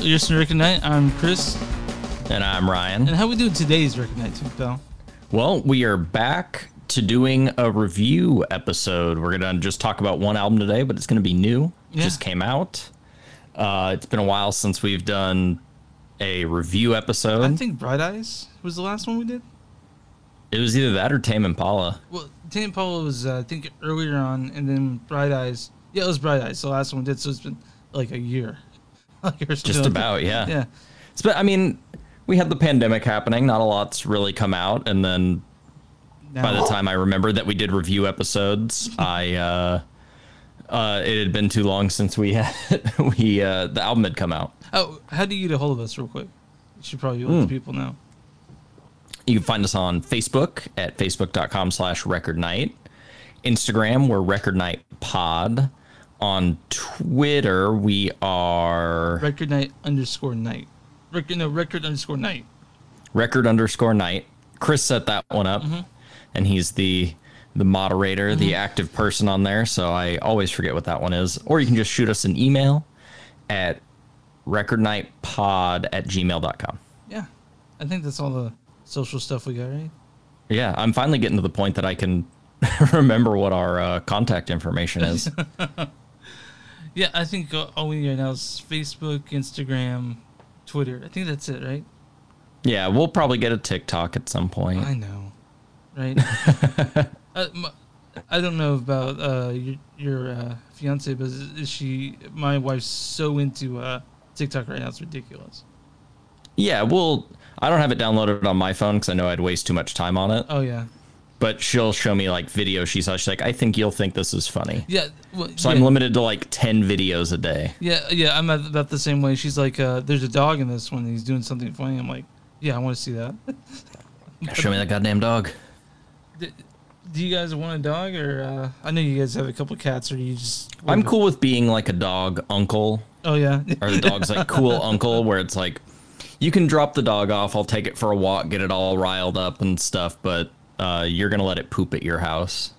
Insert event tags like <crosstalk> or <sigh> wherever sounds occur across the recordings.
you're listening to Record Night. I'm Chris. And I'm Ryan. And how we doing today's Record Night, too, pal? Well, we are back to doing a review episode. We're gonna just talk about one album today, but it's gonna be new. Yeah. Just came out. Uh, it's been a while since we've done a review episode. I think Bright Eyes was the last one we did. it was either that or Tame Impala. Well, Tame Impala was, uh, I think, earlier on, and then Bright Eyes. Yeah, it was Bright Eyes, the last one we did, so it's been like a year. Just about, yeah. Yeah. It's I mean, we had the pandemic happening. Not a lot's really come out, and then Now, by the time I remembered that we did review episodes, I uh, uh, it had been too long since we <laughs> had we uh, the album had come out. Oh, how do you get a hold of us, real quick? You should probably let Hmm. the people know. You can find us on Facebook at facebook.com slash record night. Instagram, we're record night pod. On Twitter, we are Record Night underscore night. Record, no, record underscore night. record underscore night. Chris set that one up, and he's the the moderator, the active person on there. So I always forget what that one is. Or you can just shoot us an email at recordnightpod at gmail.com. Yeah. I think that's all the social stuff we got, right? Yeah, I'm finally getting to the point that I can <laughs> remember what our uh, contact information is. <laughs> Yeah, I think uh, all we need right now is Facebook, Instagram, Twitter. I think that's it, right? yeah, we'll probably get a TikTok at some point. I know, right? <laughs> uh, m- I don't know about uh, your, your uh, fiance, but is, is she? My wife's so into uh, TikTok right now; it's ridiculous. Yeah, well, I don't have it downloaded on my phone because I know I'd waste too much time on it. Oh yeah, But she'll show me like videos she saw. She's like, I think you'll think this is funny. yeah. Well, So yeah, I'm limited to like 10 videos a day. Yeah, yeah. I'm at- about the same way. She's like, uh, "There's a dog in this one. He's doing something funny." I'm like, "Yeah, I want to see that." <laughs> Show me that goddamn dog. Do you guys want a dog, or uh, I know you guys have a couple cats, or you just? I'm cool with being like a dog uncle, Oh yeah. or the dog's like cool <laughs> uncle, where it's like, you can drop the dog off. I'll take it for a walk, get it all riled up and stuff, but uh, you're gonna let it poop at your house.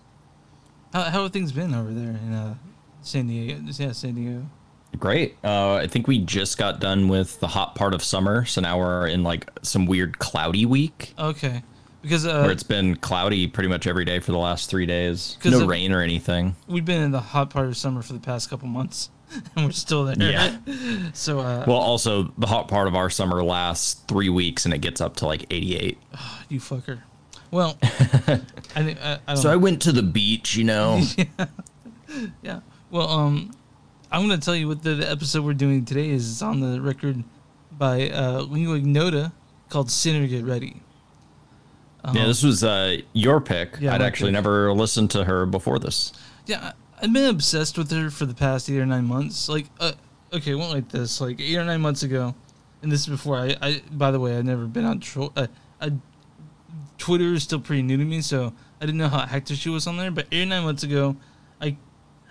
How, how have things been over there in uh, San Diego? Yeah, San Diego. Great. Uh, I think we just got done with the hot part of summer, so now we're in like some weird cloudy week Okay, because uh, where it's been cloudy pretty much every day for the last three days. No rain or anything. we've been in the hot part of summer for the past couple months, <laughs> and we're still there. Yeah. <laughs> So, uh, Well, also the hot part of our summer lasts three weeks and it gets up to like 88. <sighs> you fucker. Well, <laughs> I think I, I. So I went to the beach, you know. <laughs> yeah. yeah. Well, um, I'm gonna tell you what the, the episode we're doing today is. It's on the record by uh, Lingua Ignota called "Sinner Get Ready." Um, yeah, this was uh, your pick. Yeah, I'd actually pick. never listened to her before this. Yeah, I've been obsessed with her for the past eight or nine months. Like, uh, okay, it went like this. Like eight or nine months ago, and this is before I. I by the way, I've never been on tro- uh, I, Twitter is still pretty new to me, so I didn't know how active she was on there. But eight or nine months ago, I,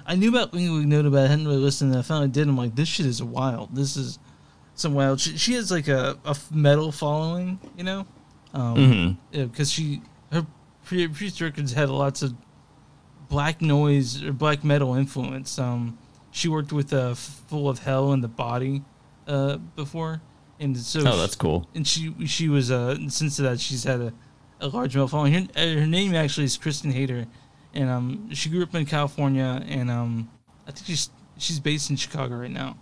I knew about Lingua Ignota, but I hadn't really listened. And I finally did. I'm like, this shit is wild. This is some wild. She, she has like a, a metal following, you know, um, Mhm. yeah, because she her pre- previous records had lots of black noise or black metal influence. Um, she worked with uh, Full of Hell and the Body uh, before, and so Oh, that's cool. and she she was uh since that she's had a, a large metal following. Her, uh, her name actually is Kristen Hayter, and um she grew up in California, and um I think she's she's based in Chicago right now,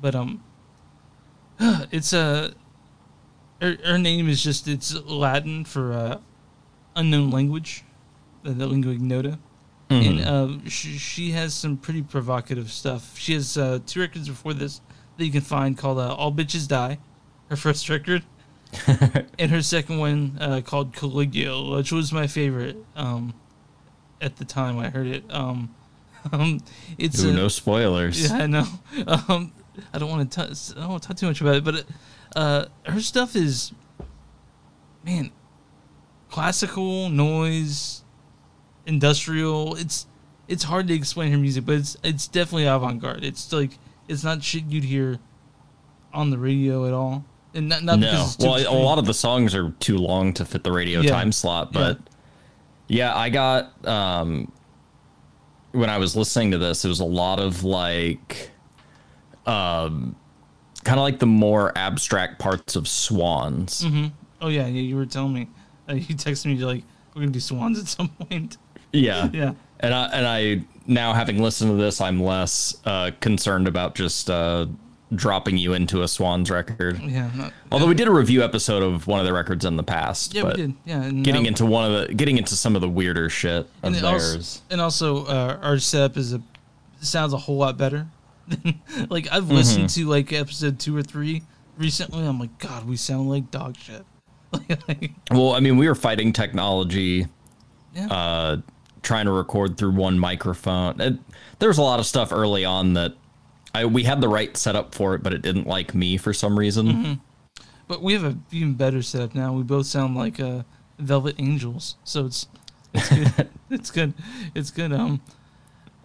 but um <sighs> it's a her, her name is just it's Latin for uh, unknown language, the, the lingua ignota. Mhm. And uh, she, she has some pretty provocative stuff. She has uh, two records before this that you can find called uh, "All Bitches Die," her first record, <laughs> and her second one uh, called "Caligula," which was my favorite um, at the time I heard it. Um, <laughs> um, it's Ooh, uh, no spoilers. yeah, I know. <laughs> Um, I don't want to. I don't want to talk too much about it, but uh, her stuff is, man, classical noise, industrial. It's it's hard to explain her music, but it's it's definitely avant garde. It's like it's not shit you'd hear on the radio at all, and not, not no. because it's too Well, a lot of the songs are too long to fit the radio Yeah. time slot, but yeah. I got um when I was listening to this, it was a lot of like um kind of like the more abstract parts of Swans. Oh yeah, yeah. You were telling me. Uh, you texted me you're like we're gonna do swans at some point. Yeah, <laughs> Yeah. And I and I now having listened to this, I'm less uh, concerned about just uh, dropping you into a Swans record. Yeah. Not, Although we did a review episode of one of the records in the past. yeah, but we did. Yeah. Getting now- into one of the getting into some of the weirder shit of and theirs. also, and also uh, our setup is a sounds a whole lot better. <laughs> like I've listened Mm-hmm. to like episode two or three recently. I'm like, God, we sound like dog shit. <laughs> Like, Well, I mean, we were fighting technology, yeah. uh, trying to record through one microphone. It, there was a lot of stuff early on that I we had the right setup for it, but it didn't like me for some reason. Mm-hmm. But we have a even better setup now. We both sound like uh, Velvet Angels, so it's it's good. <laughs> it's good. It's good. Um,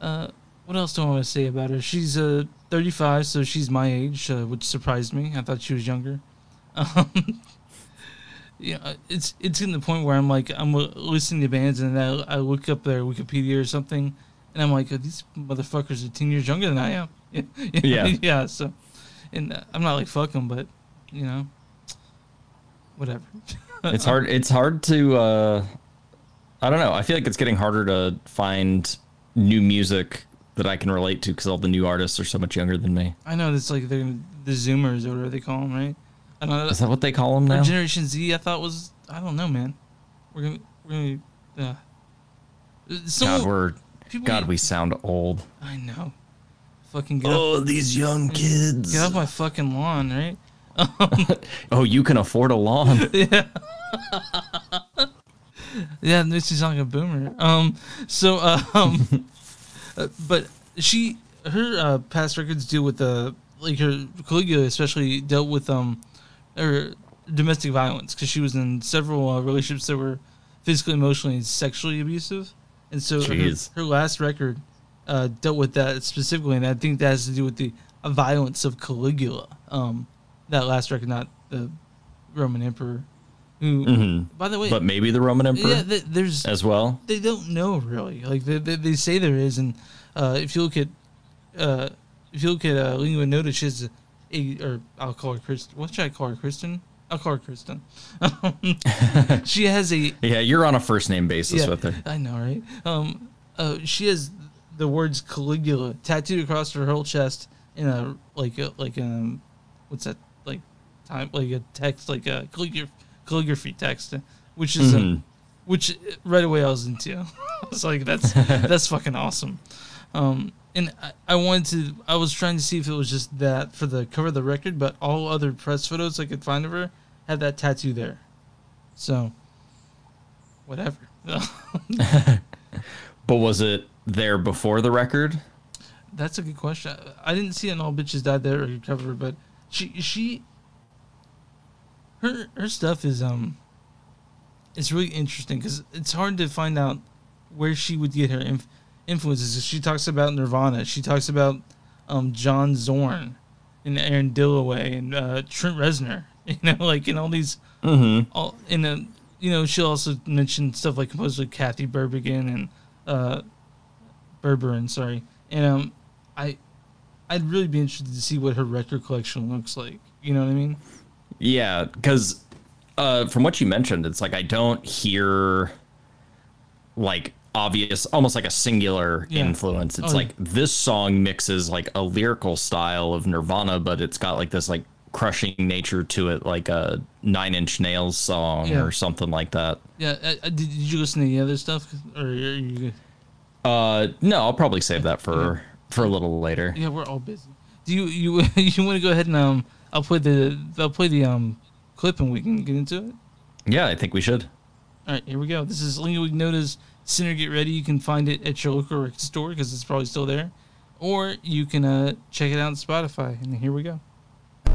uh, what else do I want to say about her? She's uh 35, so she's my age, uh, which surprised me. I thought she was younger. <laughs> Um, yeah, it's it's getting to the point where I'm like I'm uh, listening to bands and I, I look up their Wikipedia or something, and I'm like, oh, these motherfuckers are 10 years younger than I am. <laughs> Yeah. <laughs> yeah. So, and uh, I'm not like fuck them, but you know, whatever. <laughs> It's hard. It's hard to. Uh, I don't know. I feel like it's getting harder to find new music that I can relate to because all the new artists are so much younger than me. I know it's like they're the Zoomers or whatever they call them, right? I don't know. Is that what they call them now? Generation Z, I thought was I don't know, man. We're gonna we're gonna. Uh, someone, God, we're people God, we sound old. I know. Fucking get, off, Oh, these young kids. get off my fucking lawn, right? <laughs> Oh, you can afford a lawn. <laughs> Yeah, it makes you sound like a boomer. Um, so uh, um, <laughs> uh, but she her uh, past records deal with the like her Caligula especially dealt with um her domestic violence because she was in several uh, relationships that were physically, emotionally, and sexually abusive, and so her, her last record uh, dealt with that specifically, and I think that has to do with the violence of Caligula. Um, that last record, not the Roman emperor, who, Mhm. by the way, But maybe the Roman Emperor yeah, th- there's as well. they don't know really. Like they, they, they say there is, and uh, if you look at uh, if you look at uh, Lingua Ignota, she has a, a or I'll call her Kristen. What should I call her? Kristen. I'll call her Kristen. <laughs> she has a Yeah, you're on a first name basis with her. I know, right? Um, uh, she has the words Caligula tattooed across her whole chest in a like a like um, what's that like time like a text like a calligraphy, calligraphy text, which is Mhm. um, which right away I was into. <laughs> I was like, that's <laughs> that's fucking awesome. Um, and I, I wanted to. I was trying to see if it was just that for the cover of the record, but all other press photos I could find of her had that tattoo there. So, whatever. <laughs> But was it there before the record? That's a good question. I didn't see an All Bitches Died There or cover, but she she her her stuff is um it's really interesting because it's hard to find out where she would get her inf- influences. She talks about Nirvana. She talks about um John Zorn and Aaron Dilloway and uh, Trent Reznor. <laughs> You know, like in all these Mm-hmm. all in a you know she'll also mention stuff like composers like Kathy Berbigan and uh Berberin, sorry. And um I I'd really be interested to see what her record collection looks like. You know what I mean? Yeah, because uh, from what you mentioned, it's like I don't hear like obvious, almost like a singular Yeah. influence. It's Oh, like this song mixes like a lyrical style of Nirvana, but it's got like this like crushing nature to it, like a Nine Inch Nails song Yeah. or something like that. Yeah, I, I, did, you listen to the other stuff or are you Uh, no, I'll probably save that for for a little later. Yeah, we're all busy. Do you you <laughs> you want to go ahead and um I'll play the I'll play the um clip and we can get into it? Yeah, I think we should. All right, here we go. This is Lingua Ignota's Sinner Get Ready. You can find it at your local store because it's probably still there. Or you can uh, check it out on Spotify. And here we go.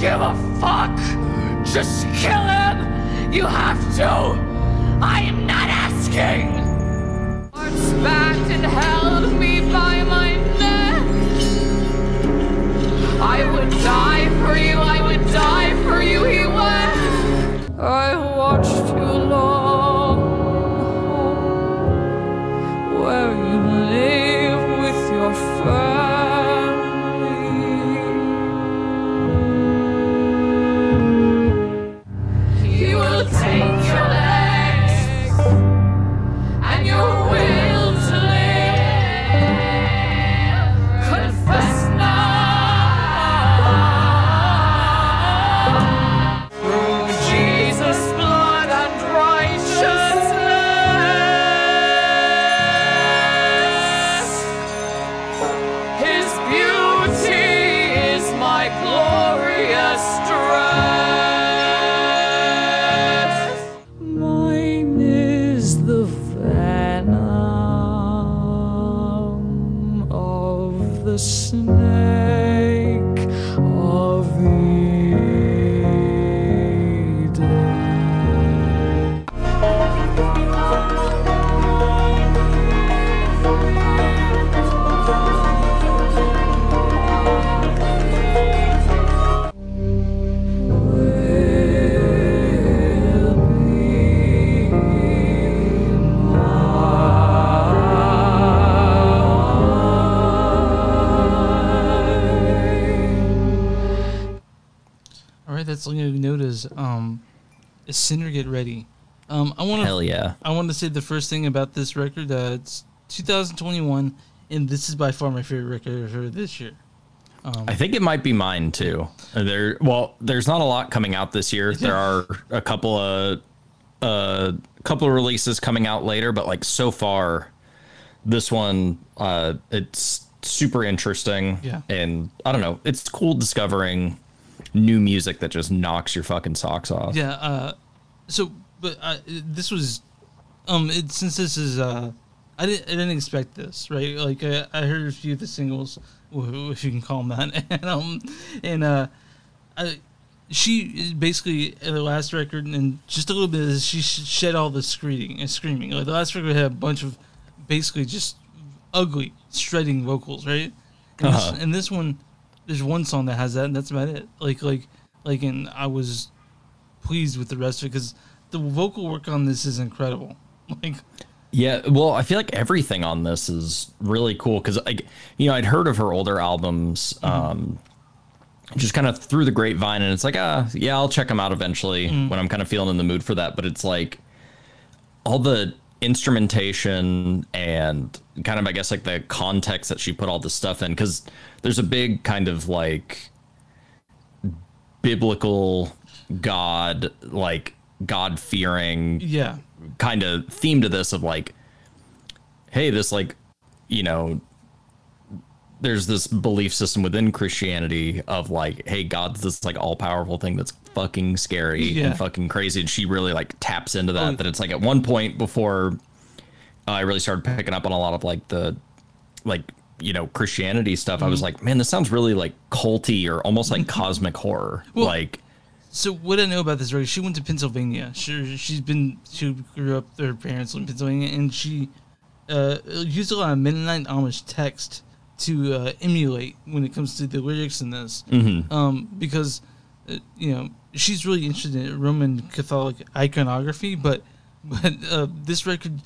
your a give Just kill him! You have to! I am not asking! Arts backed and held me by my neck. I would die for you, I would die for you, he wept. I watched you Sinner Get Ready. Um, I want to. Hell yeah. I want to say the first thing about this record. Uh, it's 2021, and this is by far my favorite record heard this year. I think it might be mine too. Uh, There, well, there's not a lot coming out this year. <laughs> There are a couple of, uh, couple of releases coming out later, but like so far, this one, uh, it's super interesting. Yeah. and I don't know, it's cool discovering new music that just knocks your fucking socks off. Yeah. Uh, so, but uh, this was, um, it, since this is, uh, I didn't, I didn't expect this, right? Like I, I heard a few of the singles, if you can call them that, <laughs> and um, and uh, I, she basically uh, the last record and just a little bit, of- she shed all the screaming and screaming. Like the last record had a bunch of basically just ugly shredding vocals, right? And, Uh-huh. this, and this one, there's one song that has that, and that's about it. Like like like, and I was pleased with the rest of it because the vocal work on this is incredible. <laughs> Like, Yeah, well, I feel like everything on this is really cool because, like, you know, I'd heard of her older albums, um, just kind of through the grapevine, and it's like, ah, yeah, I'll check them out eventually when I'm kind of feeling in the mood for that. But it's like all the instrumentation and kind of, I guess, like the context that she put all this stuff in, because there's a big kind of like biblical God, like God fearing yeah, kind of theme to this of like hey this like you know there's this belief system within christianity of like hey god's this like all-powerful thing that's fucking scary Yeah. and fucking crazy and she really like taps into that Oh. that it's like at one point before i really started picking up on a lot of like the like you know christianity stuff i was Mm-hmm. like man this sounds really like culty or almost like cosmic horror Well, like So what I know about this record, she went to Pennsylvania. She she's been she grew up. Her parents in Pennsylvania, and she uh, used a lot of Mennonite Amish text to uh, emulate when it comes to the lyrics in this. Mm-hmm. Um, because uh, you know she's really interested in Roman Catholic iconography, but but uh, this record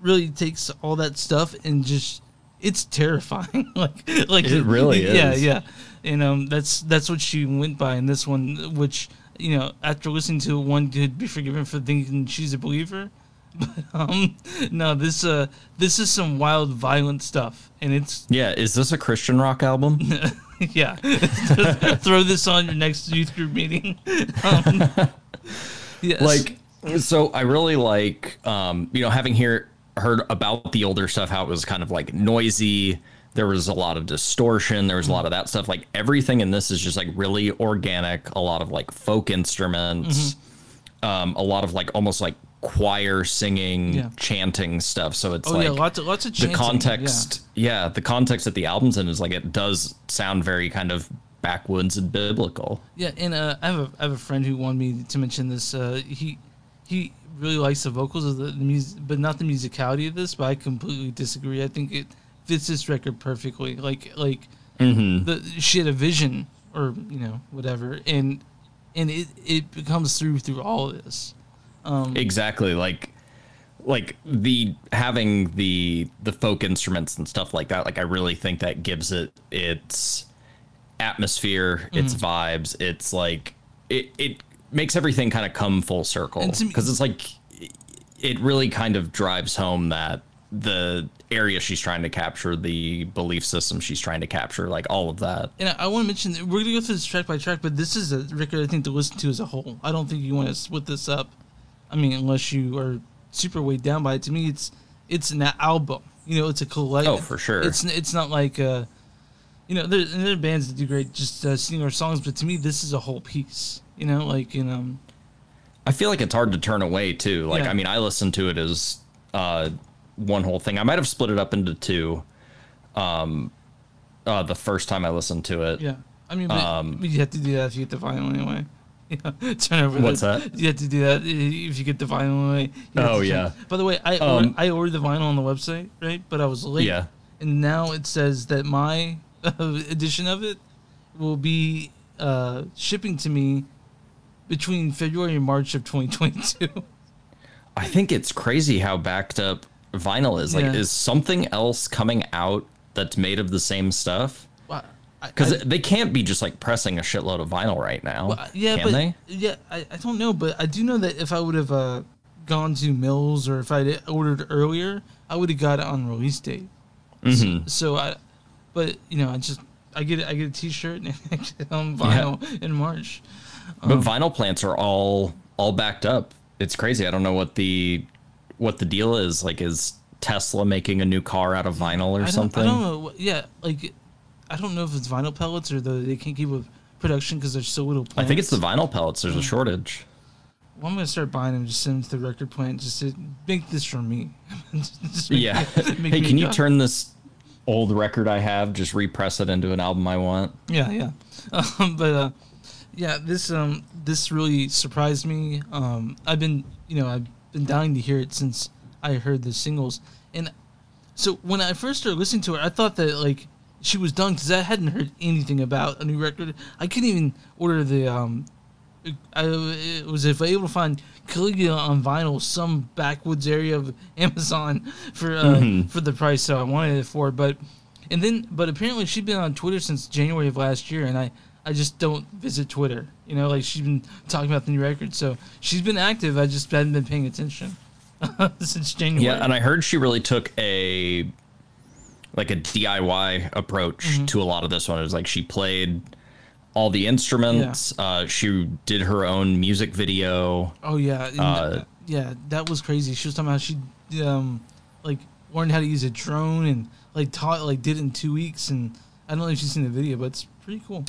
really takes all that stuff and just it's terrifying. <laughs> like like It really <laughs> Yeah, is. yeah. And um, that's that's what she went by in this one, which you know, after listening to it, one could be forgiven for thinking she's a believer. <laughs> But um, no, this uh, this is some wild, violent stuff, and it's yeah is this a christian rock album <laughs> yeah. <laughs> Throw this on your next youth group meeting. Um, yes. like so i really like um you know having here heard about the older stuff how it was kind of like noisy there was a lot of distortion there was a lot of that stuff like everything in this is just like really organic a lot of like folk instruments um a lot of like almost like choir singing Yeah. chanting stuff so it's oh like yeah, lots of lots of the chanting, context yeah. the context that the album's in is like it does sound very kind of backwoods and biblical. Yeah, and uh, I have a I have a friend who wanted me to mention this. Uh, he he really likes the vocals of the, the music, but not the musicality of this. But I completely disagree. I think it fits this record perfectly. Like like mm-hmm. the she had a vision or you know whatever, and and it it comes through through all of this. Um, exactly. Like like the having the the folk instruments and stuff like that like i really think that gives it its atmosphere its mm-hmm. vibes. It's like it it makes everything kind of come full circle. And to me- because it's like it really kind of drives home that the area she's trying to capture the belief system she's trying to capture like all of that And I, I want to mention we're gonna go through this track by track, but this is a record I think to listen to as a whole. I don't think you want to split this up. I mean, unless you are super weighed down by it. To me, it's it's an album. You know, it's a collect. Oh, for sure. It's it's not like uh, you know, there, there are bands that do great just uh, singing our songs, but to me, this is a whole piece. You know, like you know, I feel like it's hard to turn away too. Like Yeah. I mean, I listen to it as uh, one whole thing. I might have split it up into two. Um, uh, the first time I listened to it. yeah. I mean, but, Um, but you have to do that if you get the vinyl anyway. <laughs> Know, turn over. What's the, that? You have to do that if you get the vinyl anyway. Oh, yeah. By the way, I Um, or, I ordered the vinyl on the website, right? But I was late. Yeah. and now it says that my <laughs> edition of it will be uh, shipping to me between February and March of 2022. I think it's crazy how backed up vinyl is. Like, Yeah. is something else coming out that's made of the same stuff? Because they can't be just like pressing a shitload of vinyl right now. well, yeah, can but they? yeah, I, I don't know, but I do know that if I would have uh, gone to Mills or if I ordered earlier, I would have got it on release date. Mhm. So I, but you know, I just I get. I get a T-shirt and <laughs> I get on vinyl in March. But Um, vinyl plants are all all backed up. It's crazy. I don't know what the what the deal is. Like, is Tesla making a new car out of vinyl or I something? I don't know. Yeah, like I don't know if it's vinyl pellets or the, they can't keep with production because there's so little. I think it's the vinyl pellets. There's a Mm. shortage. Well, I'm gonna start buying them. Just send them to the record plant. Just to make this for me. <laughs> Yeah. <laughs> me- hey, can you turn this old record I have, just repress it into an album I want? Yeah, yeah. <laughs> Um, but uh, yeah, this um this really surprised me. Um, I've been you know I've been dying to hear it since I heard the singles, and so when I first started listening to her, I thought that like she was done because I hadn't heard anything about a new record. I couldn't even order the um. I it was if able to find Caligula on vinyl some backwoods area of Amazon <laughs> for uh, for the price so I wanted it for but and then but apparently she'd been on Twitter since January of last year and I I just don't visit Twitter you know like she's been talking about the new record so she's been active I just hadn't been paying attention <laughs> since January Yeah, and I heard she really took a like a DIY approach Mm-hmm. to a lot of this one. It was like she played all the instruments. Uh, she did her own music video. Oh yeah, Uh, that- yeah, that was crazy. She was talking about how she um like learned how to use a drone and like taught like did it in two weeks. And I don't know if you've seen the video, but it's pretty cool.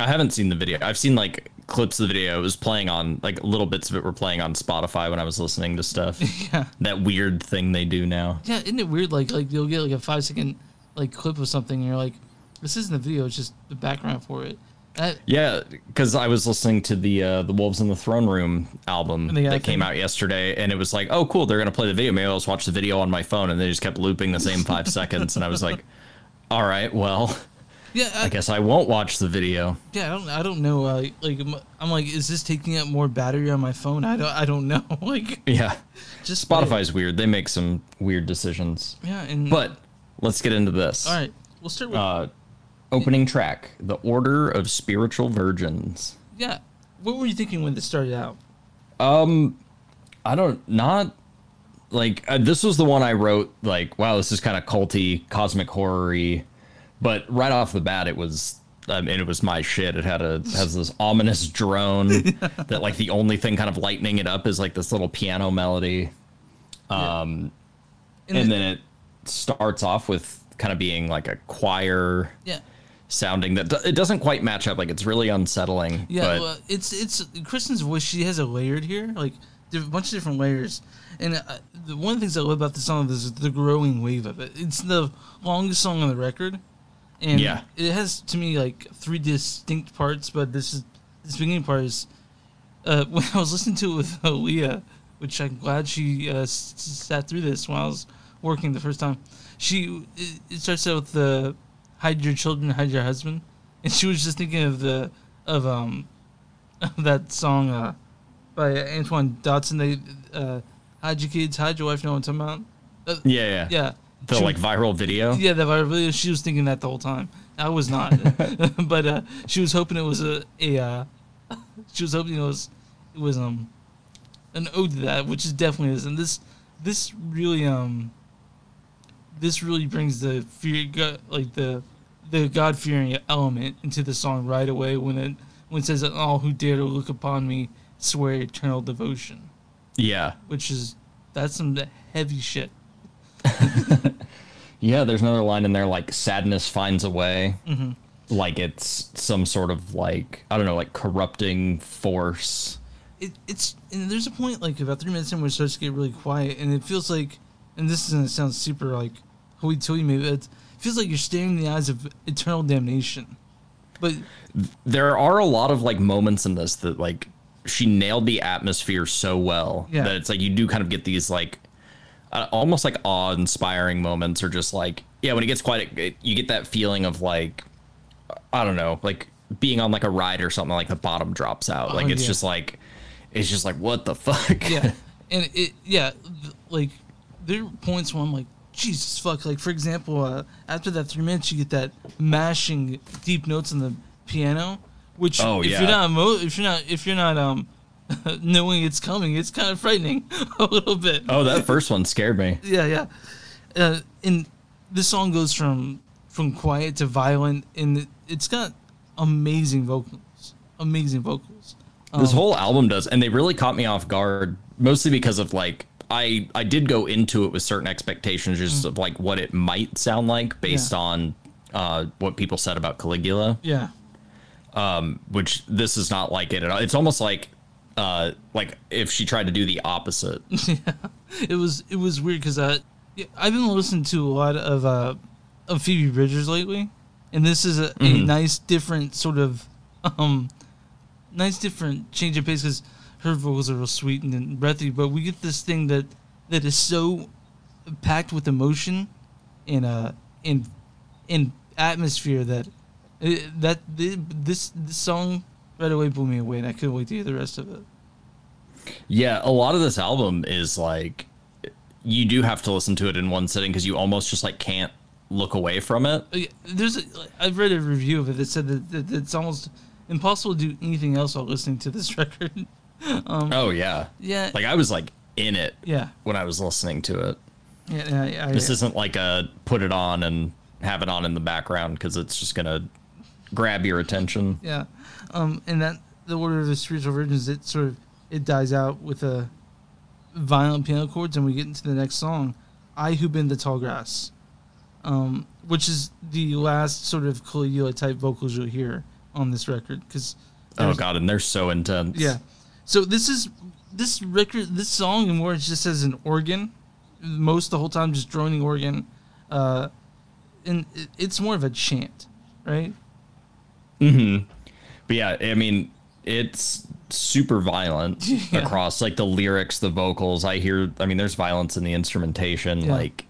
I haven't seen the video. I've seen like clips of the video. It was playing on like little bits of it were playing on Spotify when I was listening to stuff. <laughs> Yeah, that weird thing they do now. yeah. Isn't it weird? Like like you'll get like a five second like clip of something, and you're like, this isn't the video. It's just the background for it. That, Yeah, because I was listening to the uh, the Wolves in the Throne Room album And they got that came out yesterday, and it was like, oh, cool, they're gonna play the video. Maybe I'll just watch the video on my phone, and they just kept looping the same five <laughs> seconds, and I was like, all right, well, yeah, I, I guess I won't watch the video. yeah. I don't I don't know. Uh, like I'm- like, is this taking up more battery on my phone? I don't I don't know. <laughs> like Yeah, just. Spotify's weird. They make some weird decisions. Yeah, and But let's get into this. all right, we'll start with Uh, opening track, "The Order of Spiritual Virgins." yeah. What were you thinking when this started out? Um, I don't not like uh, this was the one I wrote like wow this is kind of culty cosmic horror-y but right off the bat it was I mean it was my shit it had a has this ominous drone <laughs> that like the only thing kind of lightening it up is like this little piano melody And, and then it starts off with kind of being like a choir yeah, sounding that it doesn't quite match up like it's really unsettling yeah. but well, it's it's Kristen's voice. She has a layered here, like a bunch of different layers. And uh, the one of the things I love about the song is the growing wave of it. It's the longest song on the record, and Yeah. it has to me like three distinct parts. But this is this beginning part is uh, <laughs> when I was listening to it with Aaliyah, which I'm glad she uh, sat through this when I was working the first time. She it, it starts out with the hide your children, hide your husband, and she was just thinking of the of um of <laughs> that song uh, by Antoine Dodson. They uh, hide your kids, hide your wife. Know what I'm talking about? Uh, Yeah, yeah. yeah. The She- like viral video. yeah, that viral video. She was thinking that the whole time. I was not, <laughs> <laughs> but uh, she was hoping it was a a. Uh, <laughs> she was hoping it was it was um an ode to that, which is definitely is. And this this really um this really brings the fear like the the God fearing element into the song right away when it when it says all who dare to look upon me swear eternal devotion, Yeah. which is that's some heavy shit. <laughs> Yeah, there's another line in there like sadness finds a way. Mm-hmm. Like it's some sort of like I don't know, like corrupting force. it, it's and there's a point like about three minutes in where it starts to get really quiet and it feels like and this is gonna sound super like hoity toity maybe it feels like you're staring in the eyes of eternal damnation but There are a lot of like moments in this that like she nailed the atmosphere so well Yeah. that it's like you do kind of get these like uh, almost like awe-inspiring moments or just like yeah when it gets quiet it, it- you get that feeling of like I don't know like being on like a ride or something like the bottom drops out like Oh, it's yeah. just like it's just like what the fuck yeah <laughs> and it yeah th- like there are points where i'm like jesus fuck like for example uh, after that three minutes you get that mashing deep notes on the piano which Oh, if yeah. you're not emo- if you're not if you're not um <laughs> knowing it's coming it's kind of frightening <laughs> a little bit oh that first one scared me <laughs> yeah, yeah. Uh, and this song goes from from quiet to violent, and it, it's got amazing vocals, amazing vocals. this Um, whole album does and they really caught me off guard mostly because of like i i did go into it with certain expectations just of like what it might sound like based Mm. Yeah. on uh what people said about caligula yeah, Um, which this is not like it at all it's almost like uh like if she tried to do the opposite. <laughs> It was it was weird because I I've been listening to a lot of uh of Phoebe Bridgers lately, and this is a, a nice different sort of um nice different change of pace because her vocals are real sweet and, breathy, but we get this thing that that is so packed with emotion and uh and and atmosphere that it, that this this song right away blew me away, and I couldn't wait to hear the rest of it. yeah a lot of this album is like you do have to listen to it in one sitting because you almost just like can't look away from it Uh, There's a, I've read a review of it that said that, that, that it's almost impossible to do anything else while listening to this <laughs> record. oh yeah Yeah, like i was like in it yeah, when i was listening to it yeah. yeah, yeah This isn't like a put it on and have it on in the background because it's just gonna grab your attention. Yeah, um, and that the order of the spiritual virgins, it sort of it dies out with a violent piano chords, and we get into the next song, "I Who Bend the Tall Grass," um, which is the last sort of Caligula type vocals you'll hear on this record. Because Oh god, and they're so intense. Yeah. So this is this record, this song, and more it just has an organ, most the whole time just droning organ, uh, and it, it's more of a chant, right? But yeah, I mean, it's super violent <laughs> Yeah. across like the lyrics, the vocals. I hear I mean there's violence in the instrumentation. Yeah. Like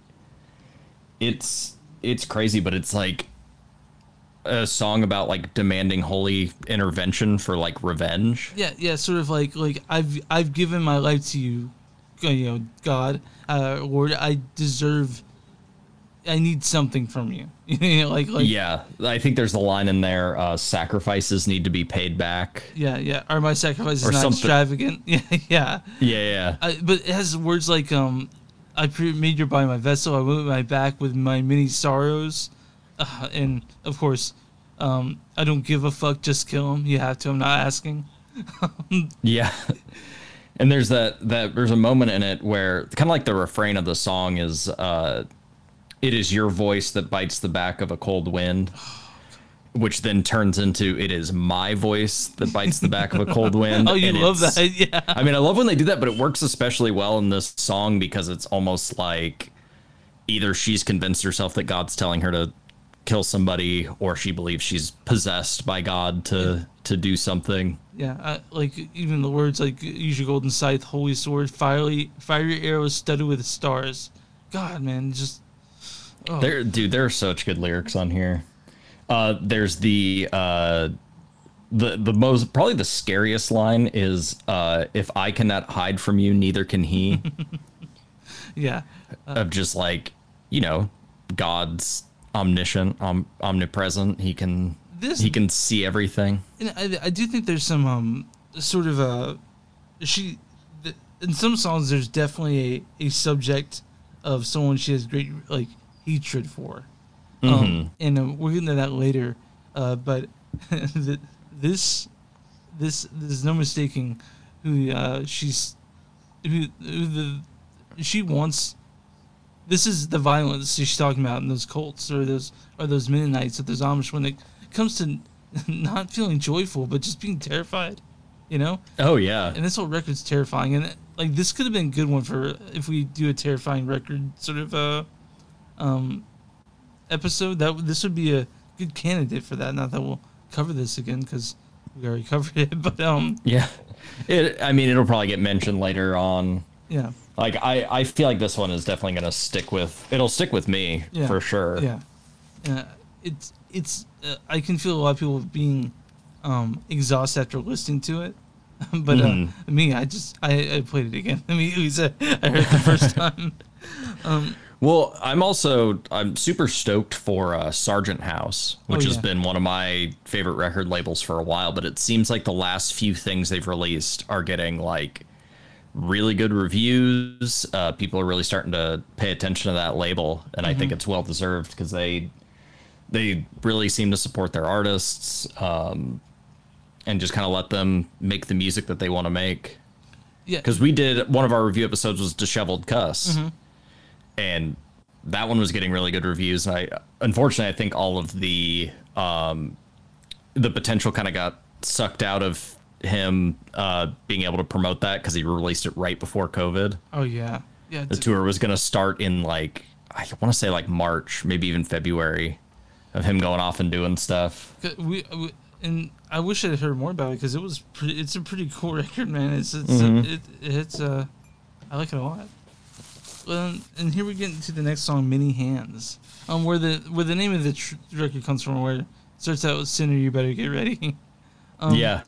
it's it's crazy, but it's like a song about like demanding holy intervention for like revenge. Yeah, yeah, sort of like like I've I've given my life to you, you know, God, uh, Lord, I deserve. I need something from you. <laughs> you know, like like yeah, I think there's a line in there. Uh, sacrifices need to be paid back. yeah, yeah. Are my sacrifices not something. extravagant? <laughs> Yeah, yeah. Yeah, yeah. I, but it has words like um, I pre- made your body my vessel. I went my back with my many sorrows, uh, and of course, um, I don't give a fuck. Just kill him. You have to. I'm not asking. <laughs> Yeah. And there's that that there's a moment in it where kind of like the refrain of the song is uh it is your voice that bites the back of a cold wind which then turns into it is my voice that bites the back of a cold <laughs> wind. Oh, you love that? <laughs> Yeah. I mean, I love when they do that, but it works especially well in this song because it's almost like either she's convinced herself that God's telling her to kill somebody or she believes she's possessed by God to to do something. Yeah, uh, like even the words like use your golden scythe, holy sword, fiery fiery arrows studded with stars. God, man, just oh. There, dude, there are such good lyrics on here. Uh, there's the uh, the the most probably the scariest line is uh, if I cannot hide from you, neither can he. <laughs> yeah, of just like you know, God's omniscient, om- omnipresent. He can This- he can see everything. and I, I do think there's some um sort of uh she th- in some songs there's definitely a, a subject of someone she has great like hatred for. Um and uh, we'll get into that later. Uh but <laughs> th- this this there's no mistaking who uh she's who, who the she wants this is the violence she's talking about in those cults or those or those Mennonites or those Amish when it comes to <laughs> not feeling joyful but just being terrified, you know. Oh yeah, And this whole record's terrifying, and like this could have been a good one for if we do a terrifying record sort of uh, um, episode. That this would be a good candidate for that. Not that we'll cover this again because we already <laughs> covered it, but um, yeah. It. I mean, it'll probably get mentioned later on. yeah, Like I, I feel like this one is definitely gonna stick with. It'll stick with me yeah, for sure. Yeah, uh, it's it's. Uh, I can feel a lot of people being um, exhausted after listening to it, <laughs> but uh, me, I just I, I played it again. <laughs> Immediately mean, I heard it the first time. Um, Well, I'm also I'm super stoked for uh, Sargent House, which Oh, has been one of my favorite record labels for a while. But it seems like the last few things they've released are getting like really good reviews. Uh, people are really starting to pay attention to that label, and I Mm-hmm. think it's well deserved because they they really seem to support their artists um, and just kind of let them make the music that they want to make yeah, because we did one of our review episodes was disheveled cuss Mm-hmm. And that one was getting really good reviews and i unfortunately i think all of the um the potential kind of got sucked out of him uh being able to promote that because he released it right before covid oh yeah, yeah. the tour was going to start in like i want to say like march maybe even february of him going off and doing stuff we, we and I wish I'd heard more about it because it was pretty, it's a pretty cool <laughs> record, man. It's it's Mhm. it, it's uh I like it a lot. Well, and here we get into the next song, "Many Hands," um, where the where the name of the tr- record comes from, where it starts out with "Sinner, you better get ready." <laughs> Um, yeah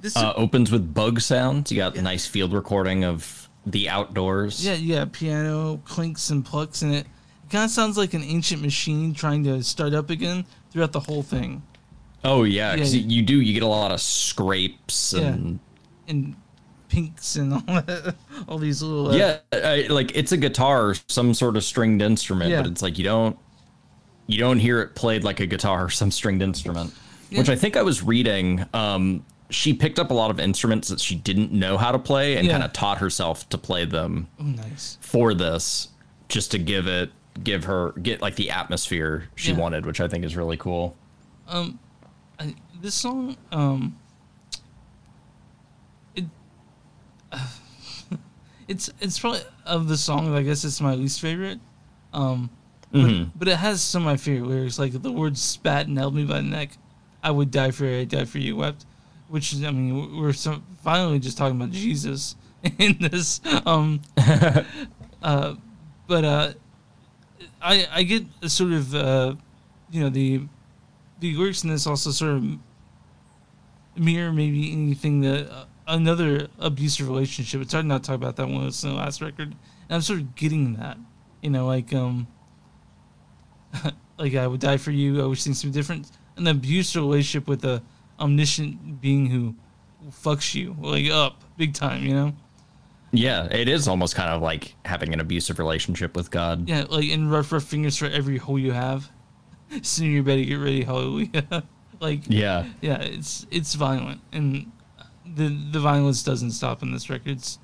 This uh, opens with bug sounds you got a nice field recording of the outdoors yeah, yeah, piano clinks and plucks, and it, it kind of sounds like an ancient machine trying to start up again throughout the whole thing. Oh yeah, 'cause Yeah. you you do. You get a lot of scrapes Yeah. and and pinks and all that, all these little uh, yeah, I, like it's a guitar, some sort of stringed instrument, Yeah. but it's like you don't you don't hear it played like a guitar or <laughs> some stringed instrument. Which I think I was reading. Um, she picked up a lot of instruments that she didn't know how to play and Yeah. kind of taught herself to play them Oh, nice. for this, just to give it give her get like the atmosphere she Yeah. wanted, which I think is really cool. I, this song, um, it, it's it's probably of the song. I guess it's my least favorite. Um, but, Mhm. but it has some of my favorite lyrics, like the words "spat and held me by the neck." I would die for you. I die for you. Wept, which I mean, we're so, finally just talking about Jesus <laughs> in this. Um, <laughs> uh, but uh, I I get a sort of uh, you know the the lyrics in this also sort of mirror maybe anything that uh, another abusive relationship. It's hard not to talk about that one. It's the last record, and I'm sort of getting that. You know, like um, <laughs> like I would die for you. I wish things be different. An abusive relationship with a omniscient being who fucks you like up big time. You know. Yeah, it is almost kind of like having an abusive relationship with God. Yeah, like in rough, rough fingers for every hole you have. <laughs> Sooner you better get ready, hallelujah. <laughs> like Yeah. yeah, it's it's violent, and the the violence doesn't stop in this record. It's,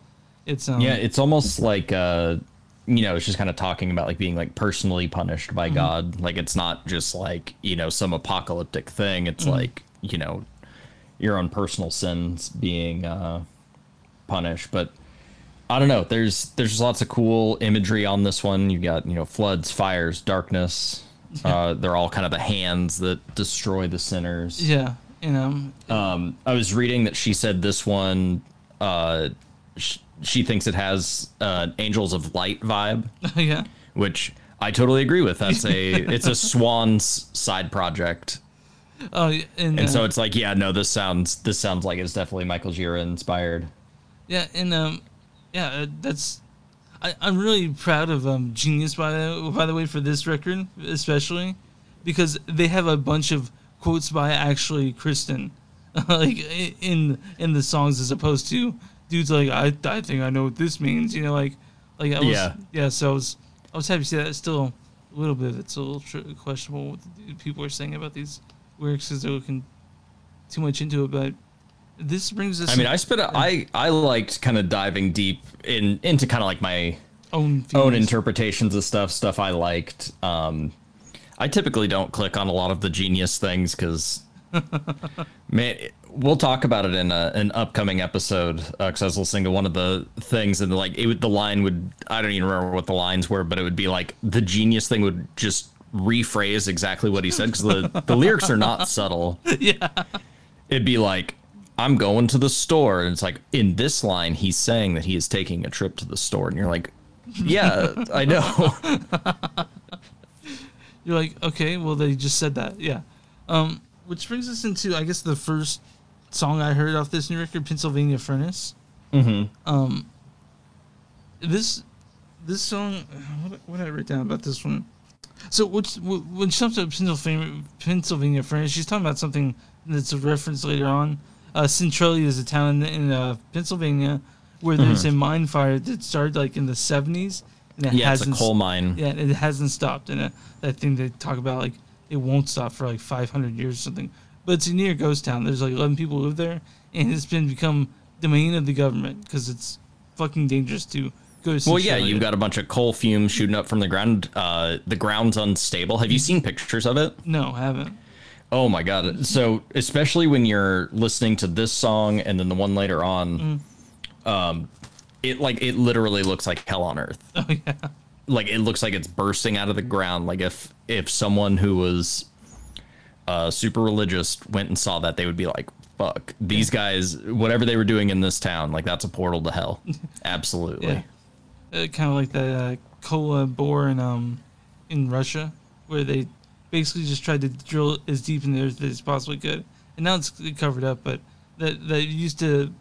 it's um Yeah, it's almost like uh you know, it's just kind of talking about like being like personally punished by God. Like it's not just like, you know, some apocalyptic thing. It's like, you know, your own personal sins being uh punished. But I don't know. There's there's lots of cool imagery on this one. You got, you know, floods, fires, darkness. Uh, they're all kind of the hands that destroy the sinners. Yeah, you know. Um, I was reading that she said this one, uh, sh- she thinks it has uh, Angels of Light vibe, <laughs> yeah. which I totally agree with. That's a <laughs> it's a Swans' side project, Oh, and, and uh, so it's like, yeah, no, this sounds this sounds like it's definitely Michael Gira inspired. Yeah, and um, yeah, uh, that's. I, I'm really proud of um Genius by the by the way for this record especially, because they have a bunch of quotes by actually Kristin, <laughs> like in in the songs as opposed to dudes like I I think I know what this means you know like like I was Yeah. yeah so I was I was happy to see that It's still a little bit it's a little tr- questionable what people are saying about these lyrics because they're looking too much into it but this brings us I mean, I spent a, I I liked kind of diving deep in into kind of like my own own interpretations of stuff, stuff I liked. Um, I typically don't click on a lot of the genius things because, <laughs> man, we'll talk about it in a, an upcoming episode. Uh, because I was listening to one of the things, and like it would, the line would, I don't even remember what the lines were, but it would be like the genius thing would just rephrase exactly what he said because the the lyrics are not subtle. <laughs> yeah. It'd be like. I'm going to the store, and it's like in this line, he's saying that he is taking a trip to the store, and you're like, yeah, I know. <laughs> You're like, okay, well, they just said that. Yeah. Um, which brings us into, I guess, the first song I heard off this new record, Pennsylvania Furnace. mm-hmm. Um, this this song, what, what did I write down about this one? So what's, when she comes to Pennsylvania, Pennsylvania Furnace, she's talking about something that's a reference later on. Uh, Centralia is a town in, in uh, Pennsylvania where there's a mine fire that started like in the 70s. And it Yeah, it's a coal mine. yeah, it hasn't stopped, and uh, that thing they talk about like it won't stop for like 500 years or something. But it's a near ghost town. There's like 11 people live there, and it's been become domain of the government because it's fucking dangerous to go to. Well, yeah, you've got a bunch of coal fumes shooting up from the ground. Uh, the ground's unstable. Have you seen pictures of it? no, I haven't. Oh my god! So especially when you're listening to this song and then the one later on, um, it like it literally looks like hell on earth. <laughs> Oh yeah, Like it looks like it's bursting out of the ground. Like if if someone who was uh, super religious went and saw that, they would be like, "Fuck these guys! Whatever they were doing in this town, like that's a portal to hell." <laughs> Absolutely. yeah. Uh, kind of like the uh, Kola bore in um in Russia, where they basically just tried to drill as deep in the earth as possibly could, and now it's covered up. But that that used to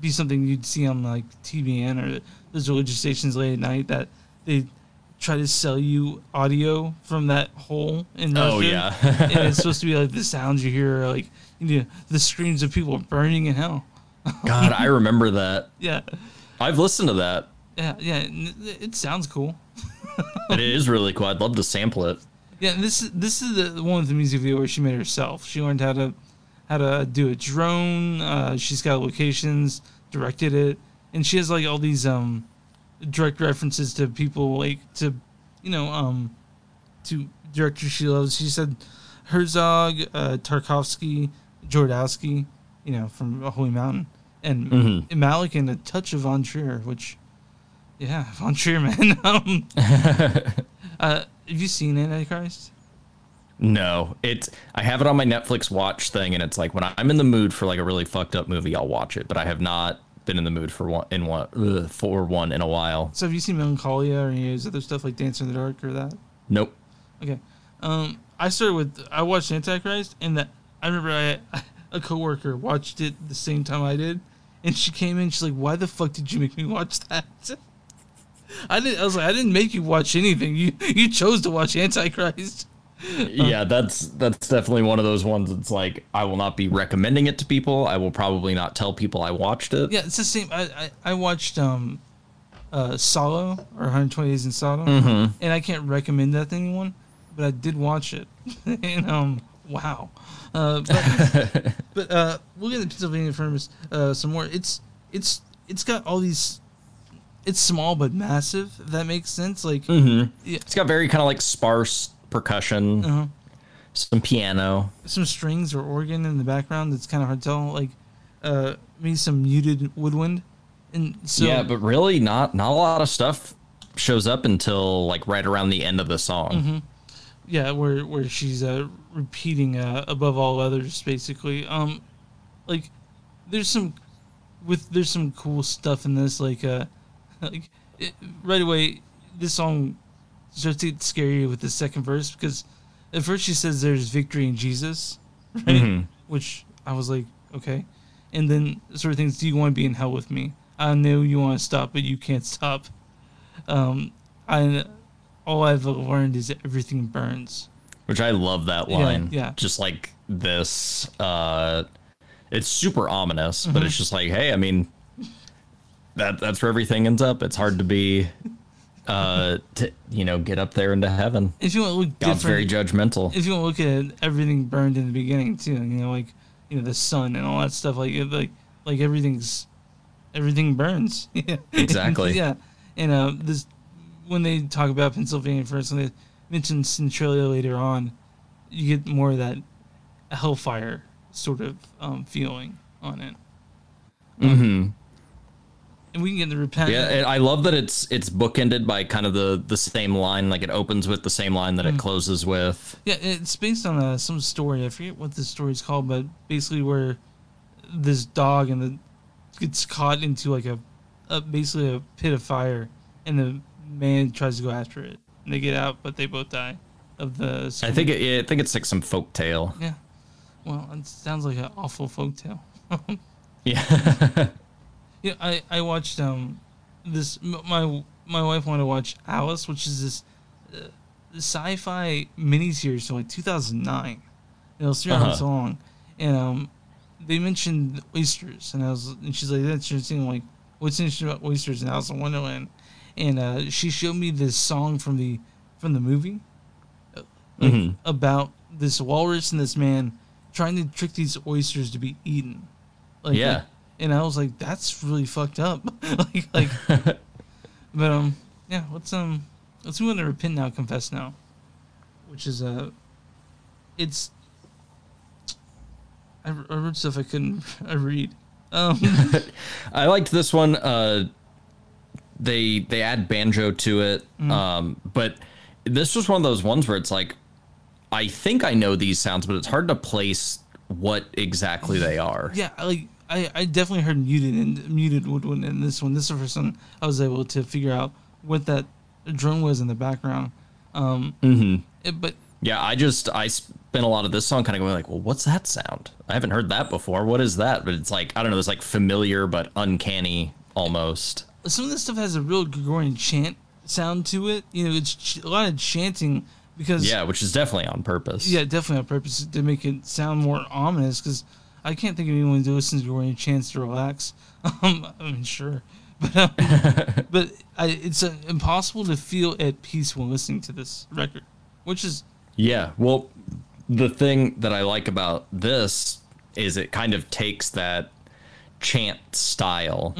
be something you'd see on like TBN or those religious stations late at night that they try to sell you audio from that hole in Russia. Oh, yeah. and it's <laughs> supposed to be like the sounds you hear, like you know, the screams of people burning in hell. <laughs> God, I remember that. Yeah, I've listened to that. yeah, yeah. It it sounds cool. <laughs> It is really cool. I'd love to sample it. Yeah, this this is the one with the music video where she made it herself. She learned how to how to do a drone. Uh, she's got locations, directed it, and she has like all these um direct references to people like to you know um to directors she loves. She said Herzog, uh, Tarkovsky, Jodorowsky, you know from Holy Mountain, and Mhm. Malick and a touch of Von Trier, which yeah, Von Trier man. <laughs> um, <laughs> uh, have you seen Antichrist? No, it's I have it on my Netflix watch thing, and it's like when I'm in the mood for like a really fucked up movie, I'll watch it. But I have not been in the mood for one in one ugh, for one in a while. So have you seen Melancholia or any of his other stuff like Dancer in the Dark or that? Nope. Okay. Um, I started with I watched Antichrist and that I remember I <laughs> a coworker watched it the same time I did, and she came in. She's like, "Why the fuck did you make me watch that?" <laughs> I didn't. I was like, "I didn't make you watch anything. You you chose to watch Antichrist." <laughs> yeah, that's that's definitely one of those ones. It's like I will not be recommending it to people. I will probably not tell people I watched it. Yeah, it's the same. I I, I watched um, uh, Salò or 120 Days in Sodom, Mhm. and I can't recommend that to anyone, but I did watch it, <laughs> and um, wow. Uh, but <laughs> but uh, we'll get into Pennsylvania Furnace uh, some more. It's it's it's got all these. It's small but massive. If that makes sense. Like Mm-hmm. Yeah. It's got very kind of like sparse percussion, uh, some piano. some strings or organ in the background. That's kind of hard to tell. Like uh, maybe some muted woodwind. And so yeah, but really not not a lot of stuff shows up until like right around the end of the song. yeah, where where she's uh, repeating uh, above all others, basically. Um, like there's some with there's some cool stuff in this, like uh, <laughs> like it, right away, this song starts to get scary with the second verse because at first she says there's victory in Jesus, right? Mhm. Which I was like, okay, and then sort of things. Do you want to be in hell with me? I know you want to stop, but you can't stop. Um, I all I've learned is that everything burns. Which I love that line. yeah. Just like this uh it's super ominous, but Mm-hmm. it's just like, hey, I mean that that's where everything ends up. It's hard to be uh to you know, get up there into heaven. If you want to look God's very judgmental. if you want to look at everything burned in the beginning too, you know, like you know the sun and all that stuff, like like like everything's everything burns. <laughs> Yeah. Exactly. yeah, and uh, this when they talk about Pennsylvania first, and they mention Centralia later on, you get more of that hellfire sort of um, feeling on it. Mhm. And we can get the repent. Yeah, and I love that it's it's bookended by kind of the the same line. Like it opens with the same line that Mm. it closes with. Yeah, it's based on uh, some story. I forget what the story's called, but basically where this dog and the gets caught into like a, a basically a pit of fire, and the man tries to go after it, and they get out, but they both die of the. I think it, I think it's like some folk tale. Yeah. Well, it sounds like an awful folk tale. <laughs> Yeah. <laughs> Yeah, I I watched um this my my wife wanted to watch Alice, which is this uh, sci-fi miniseries from like 2009. It was three Uh-huh. hours long, and um they mentioned oysters, and I was and she's like that's interesting. I'm like, what's interesting about oysters in Alice in Wonderland? And uh, she showed me this song from the from the movie, uh, like, Mhm. about this walrus and this man trying to trick these oysters to be eaten. Like, Yeah. like- and I was like, that's really fucked up. <laughs> like, like, <laughs> but um, yeah. Let's um, let's move on to repent now, confess now, which is uh, it's. I, I wrote stuff I couldn't <laughs> I read. Um, I liked this one. Uh, they they add banjo to it, Mm. um, but this was one of those ones where it's like, I think I know these sounds, but it's hard to place what exactly they are. yeah, like I, I definitely heard muted and muted woodwind in this one. This is the first one I was able to figure out what that drone was in the background. Um, Mm-hmm. it- but Yeah, I just I spent a lot of this song kind of going like, well, what's that sound? I haven't heard that before. What is that? But it's like I don't know. It's like familiar but uncanny almost. some of this stuff has a real Gregorian chant sound to it. You know, it's ch- a lot of chanting because Yeah, which is definitely on purpose. yeah, definitely on purpose to make it sound more ominous. Because I can't think of anyone who listens to Gregorian chance to relax. <laughs> Um, I mean, sure, <laughs> but um, <laughs> but I, it's uh, impossible to feel at peace when listening to this record, which is Yeah. Well, the thing that I like about this is it kind of takes that chant style,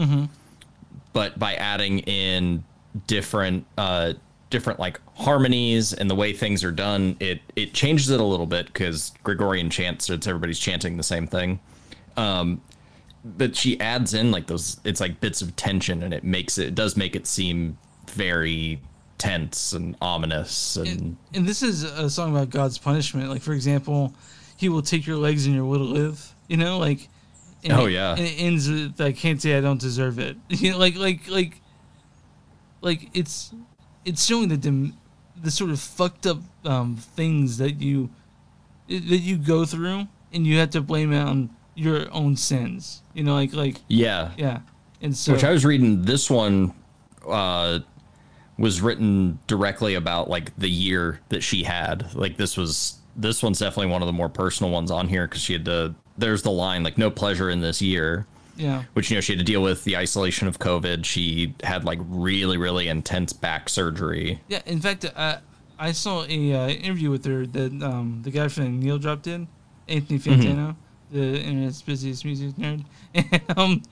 but by adding in different, uh, different like harmonies and the way things are done, it it changes it a little bit because Gregorian chants, it's everybody's chanting the same thing. Um, but she adds in like those, it's like bits of tension, and it makes it, it does make it seem very tense and ominous and and, and this is a song about God's punishment. Like for example, He will take your legs and your will to live. You know, like. Oh, it- yeah. And it ends with I can't say I don't deserve it. <laughs> You know, like like like. Like it's, it's showing the dim, the sort of fucked up um, things that you, that you go through, and you have to blame it on your own sins. You know, like like yeah. yeah, and so Which I was reading this one uh was written directly about like the year that she had. Like this was this one's definitely one of the more personal ones on here because she had to there's the line like no pleasure in this year. Yeah. Which you know she had to deal with the isolation of COVID. She had like really really intense back surgery. Yeah, in fact, uh, I saw a uh, interview with her that um, the guy from Needle Drop in, Anthony Fantano, the internet's busiest music nerd. And, <laughs> um,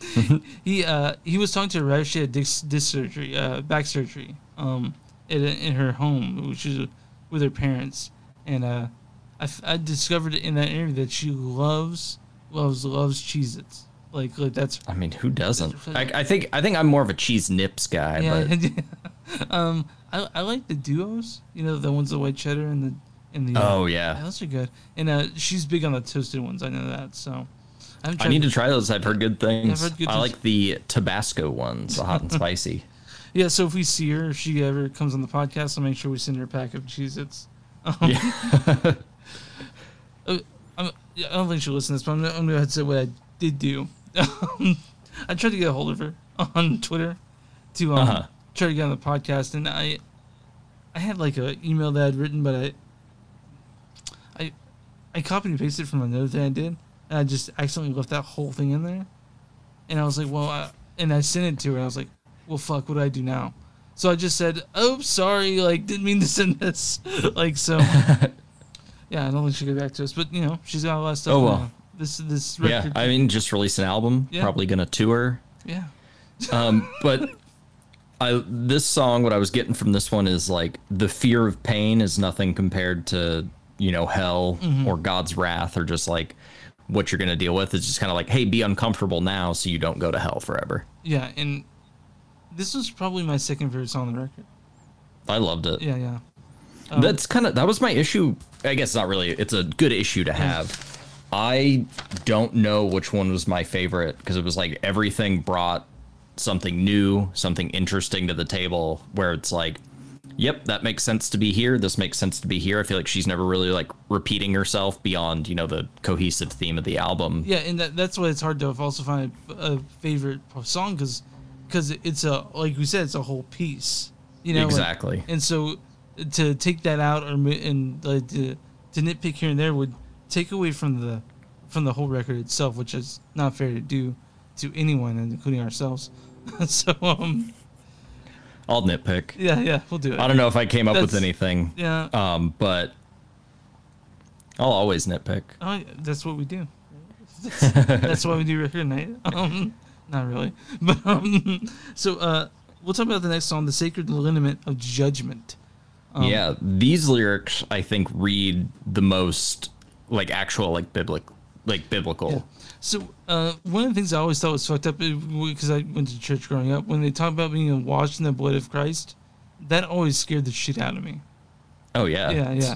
he uh, he was talking to her right she had disc, disc surgery, uh, back surgery, um, in, in her home, which is with her parents. And uh, I, I discovered in that interview that she loves, loves, loves Cheez-Its. Like, like that's I mean, who doesn't? I, I think I think I'm more of a cheese nips guy, yeah. but <laughs> um, I, I like the duos. You know, the ones the white cheddar and the In the uh, Oh yeah. those are good. And uh, she's big on the toasted ones. I know that. So I, need to try those. I've heard good things. I've heard good I like the Tabasco ones, the hot and <laughs> spicy. Yeah, so if we see her, if she ever comes on the podcast, I'll make sure we send her a pack of Cheez-Its. Um, Yeah. <laughs> uh, I don't think she'll listen to this, but I'm, I'm going to say what I did do. <laughs> I tried to get a hold of her on Twitter to um, Uh-huh. try to get on the podcast, and I I had like a email that I'd written, but I I I copied and pasted from another thing I did, and I just accidentally left that whole thing in there. And I was like, well, I, and I sent it to her. And I was like, well, fuck, what do I do now? So I just said, oh, sorry, like didn't mean to <laughs> send this, like so. <laughs> yeah, I don't think she'll get back to us, but you know, she's got a lot of stuff. Oh, well. This this yeah. I mean, just release an album. Yeah. Probably gonna tour. yeah. Um, but I this song, what I was getting from this one is like the fear of pain is nothing compared to you know hell Mm-hmm. or God's wrath or just like what you're gonna deal with. It's just kind of like, hey, be uncomfortable now so you don't go to hell forever. Yeah, and this was probably my second favorite song on the record. I loved it. Yeah, yeah. Um, That's kind of that was my issue. I guess not really. It's a good issue to have. I don't know which one was my favorite because it was like everything brought something new, something interesting to the table. Where it's like, yep, that makes sense to be here. This makes sense to be here. I feel like she's never really like repeating herself beyond you know the cohesive theme of the album. Yeah, and that, that's why it's hard to also find a, favorite song because because it's a like we said, it's a whole piece. You know, Exactly. and so to take that out or and like to, to nitpick here and there would take away from the from the whole record itself, which is not fair to do to anyone, including ourselves. <laughs> so um, I'll nitpick. yeah, yeah, we'll do it. I don't know if I came up with anything. Yeah, Um, but I'll always nitpick. Oh, that's what we do. That's, <laughs> that's why we do record night. <laughs> Um, not really, but um, so uh, we'll talk about the next song, "The Sacred Liniment of Judgment." Um, yeah, these lyrics I think read the most like actual like biblical like biblical. Yeah. So uh, one of the things I always thought was fucked up because I went to church growing up. When they talk about being washed in the blood of Christ, that always scared the shit out of me. Oh yeah. Yeah, yeah.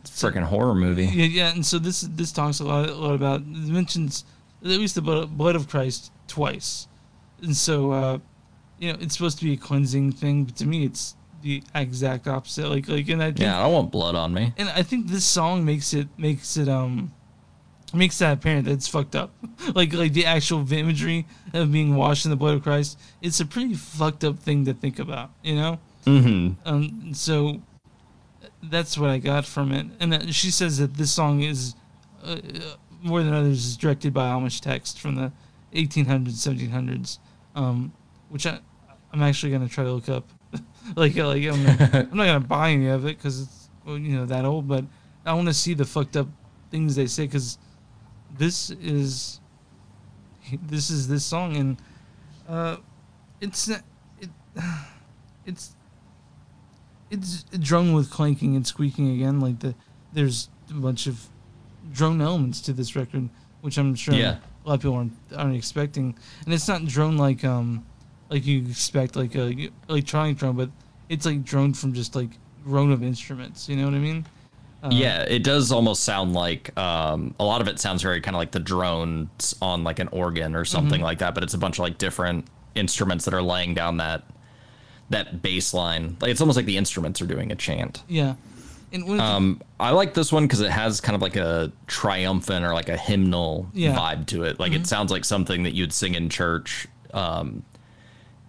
It's a freaking horror movie. Yeah, yeah, and so this this talks a lot, a lot about it mentions at least the blood, blood of Christ twice, and so uh, you know it's supposed to be a cleansing thing, but to me it's the exact opposite. Like like, and I think, Yeah, I don't want blood on me. and I think this song makes it makes it um makes that apparent that it's fucked up. <laughs> like like the actual imagery of being washed in the blood of Christ, it's a pretty fucked up thing to think about, you know. Mm-hmm. Um, so that's what I got from it. And she says that this song is uh, uh, more than others is directed by Amish text from the 1800s, 1700s, um, which I, I'm actually gonna try to look up. <laughs> like, uh, like I'm, gonna, <laughs> I'm not gonna buy any of it because it's well, you know that old, but I want to see the fucked up things they say because this is this is this song and uh, it's not- it, <sighs> it's it's drone with clanking and squeaking again. Like the there's a bunch of drone elements to this record, which I'm sure Yeah. a lot of people aren't aren't expecting. And it's not drone like um like you expect like a electronic drone, but it's like drone from just like drone of instruments. You know what I mean? Uh, yeah, it does almost sound like um, a lot of it sounds very kind of like the drones on like an organ or something Mm-hmm. like that, but it's a bunch of like different instruments that are laying down that that bass line. Like it's almost like the instruments are doing a chant. Yeah. Um, I like this one because it has kind of like a triumphant or like a hymnal Yeah. Mm-hmm. vibe to it. Like it sounds like something that you'd sing in church. Um,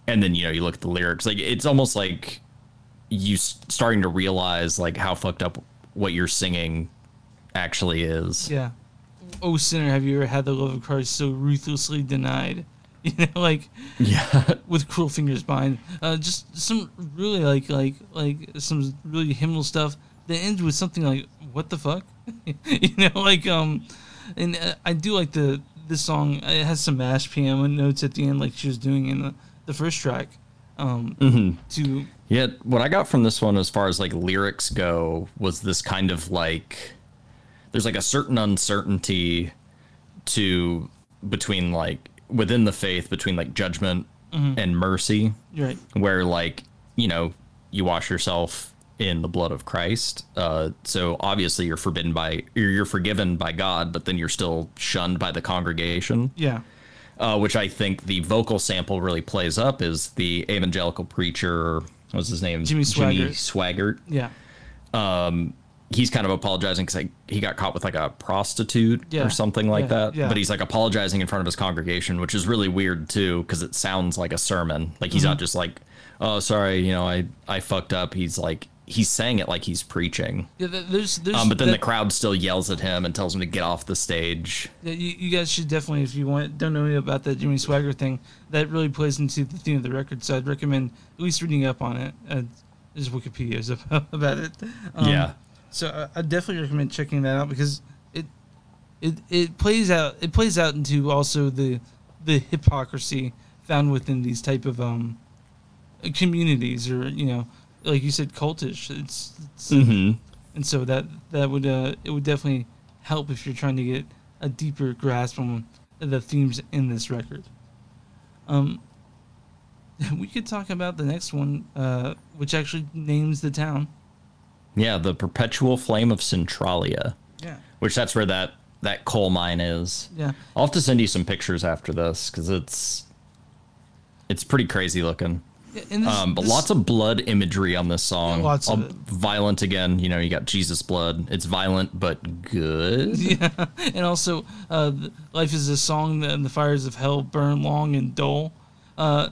and then you know you look at the lyrics, like it's almost like you starting to realize like how fucked up what you're singing actually is. Yeah. Oh sinner, have you ever had the love of Christ so ruthlessly denied? <laughs> You know, like Yeah. <laughs> with cruel fingers behind. Uh, just some really like like like some really hymnal stuff that ends with something like "What the fuck," <laughs> you know, like um, and uh, I do like the this song. It has some mash piano notes at the end, like she was doing in the, the first track. Um, to Yeah, what I got from this one as far as like lyrics go was this kind of like there's like a certain uncertainty to between like within the faith between like judgment and mercy right, where like, you know, you wash yourself in the blood of Christ. Uh, so obviously you're forbidden by you're, you're forgiven by God, but then you're still shunned by the congregation. Yeah. Uh, which I think the vocal sample really plays up is the evangelical preacher. What's his name? Jimmy Jimmy Swaggart. Swaggart. Yeah. He's kind of apologizing because like, he got caught with like a prostitute Yeah. or something like Yeah. that. Yeah. But he's like apologizing in front of his congregation, which is really weird too because it sounds like a sermon. Like he's Mm-hmm. not just like, "Oh, sorry, you know, I I fucked up." He's like he's saying it like he's preaching. Yeah. There's there's. Um, but then that- the crowd still yells at him and tells him to get off the stage. Yeah, you, you guys should definitely, if you want, don't know about that Jimmy Swaggart thing, that really plays into the theme of the record. So I'd recommend at least reading up on it. Uh, there's Wikipedia's about, <laughs> about it. Um, yeah. So I, I definitely recommend checking that out because it, it it plays out it plays out into also the the hypocrisy found within these type of um communities or you know like you said cultish. It's, it's hmm and so that that would uh, it would definitely help if you're trying to get a deeper grasp on the themes in this record. Um, <laughs> we could talk about the next one, uh, which actually names the town. Yeah, the perpetual flame of Centralia, Yeah, which that's where that that coal mine is. yeah, I'll have to send you some pictures after this because it's it's pretty crazy looking. Yeah and this, Um, but this- lots of blood imagery on this song. Lots of it. Violent again. You know, you got Jesus blood. It's violent but good. <laughs> yeah, and also uh, life is a song that and the fires of hell burn long and dull. Uh,